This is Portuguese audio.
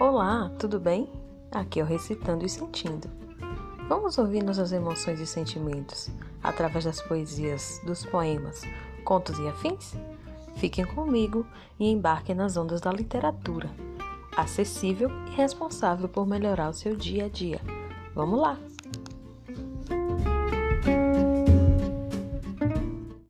Olá, tudo bem? Aqui é o Recitando e Sentindo. Vamos ouvir nossas emoções e sentimentos através das poesias, dos poemas, contos e afins? Fiquem comigo e embarquem nas ondas da literatura, acessível e responsável por melhorar o seu dia a dia. Vamos lá!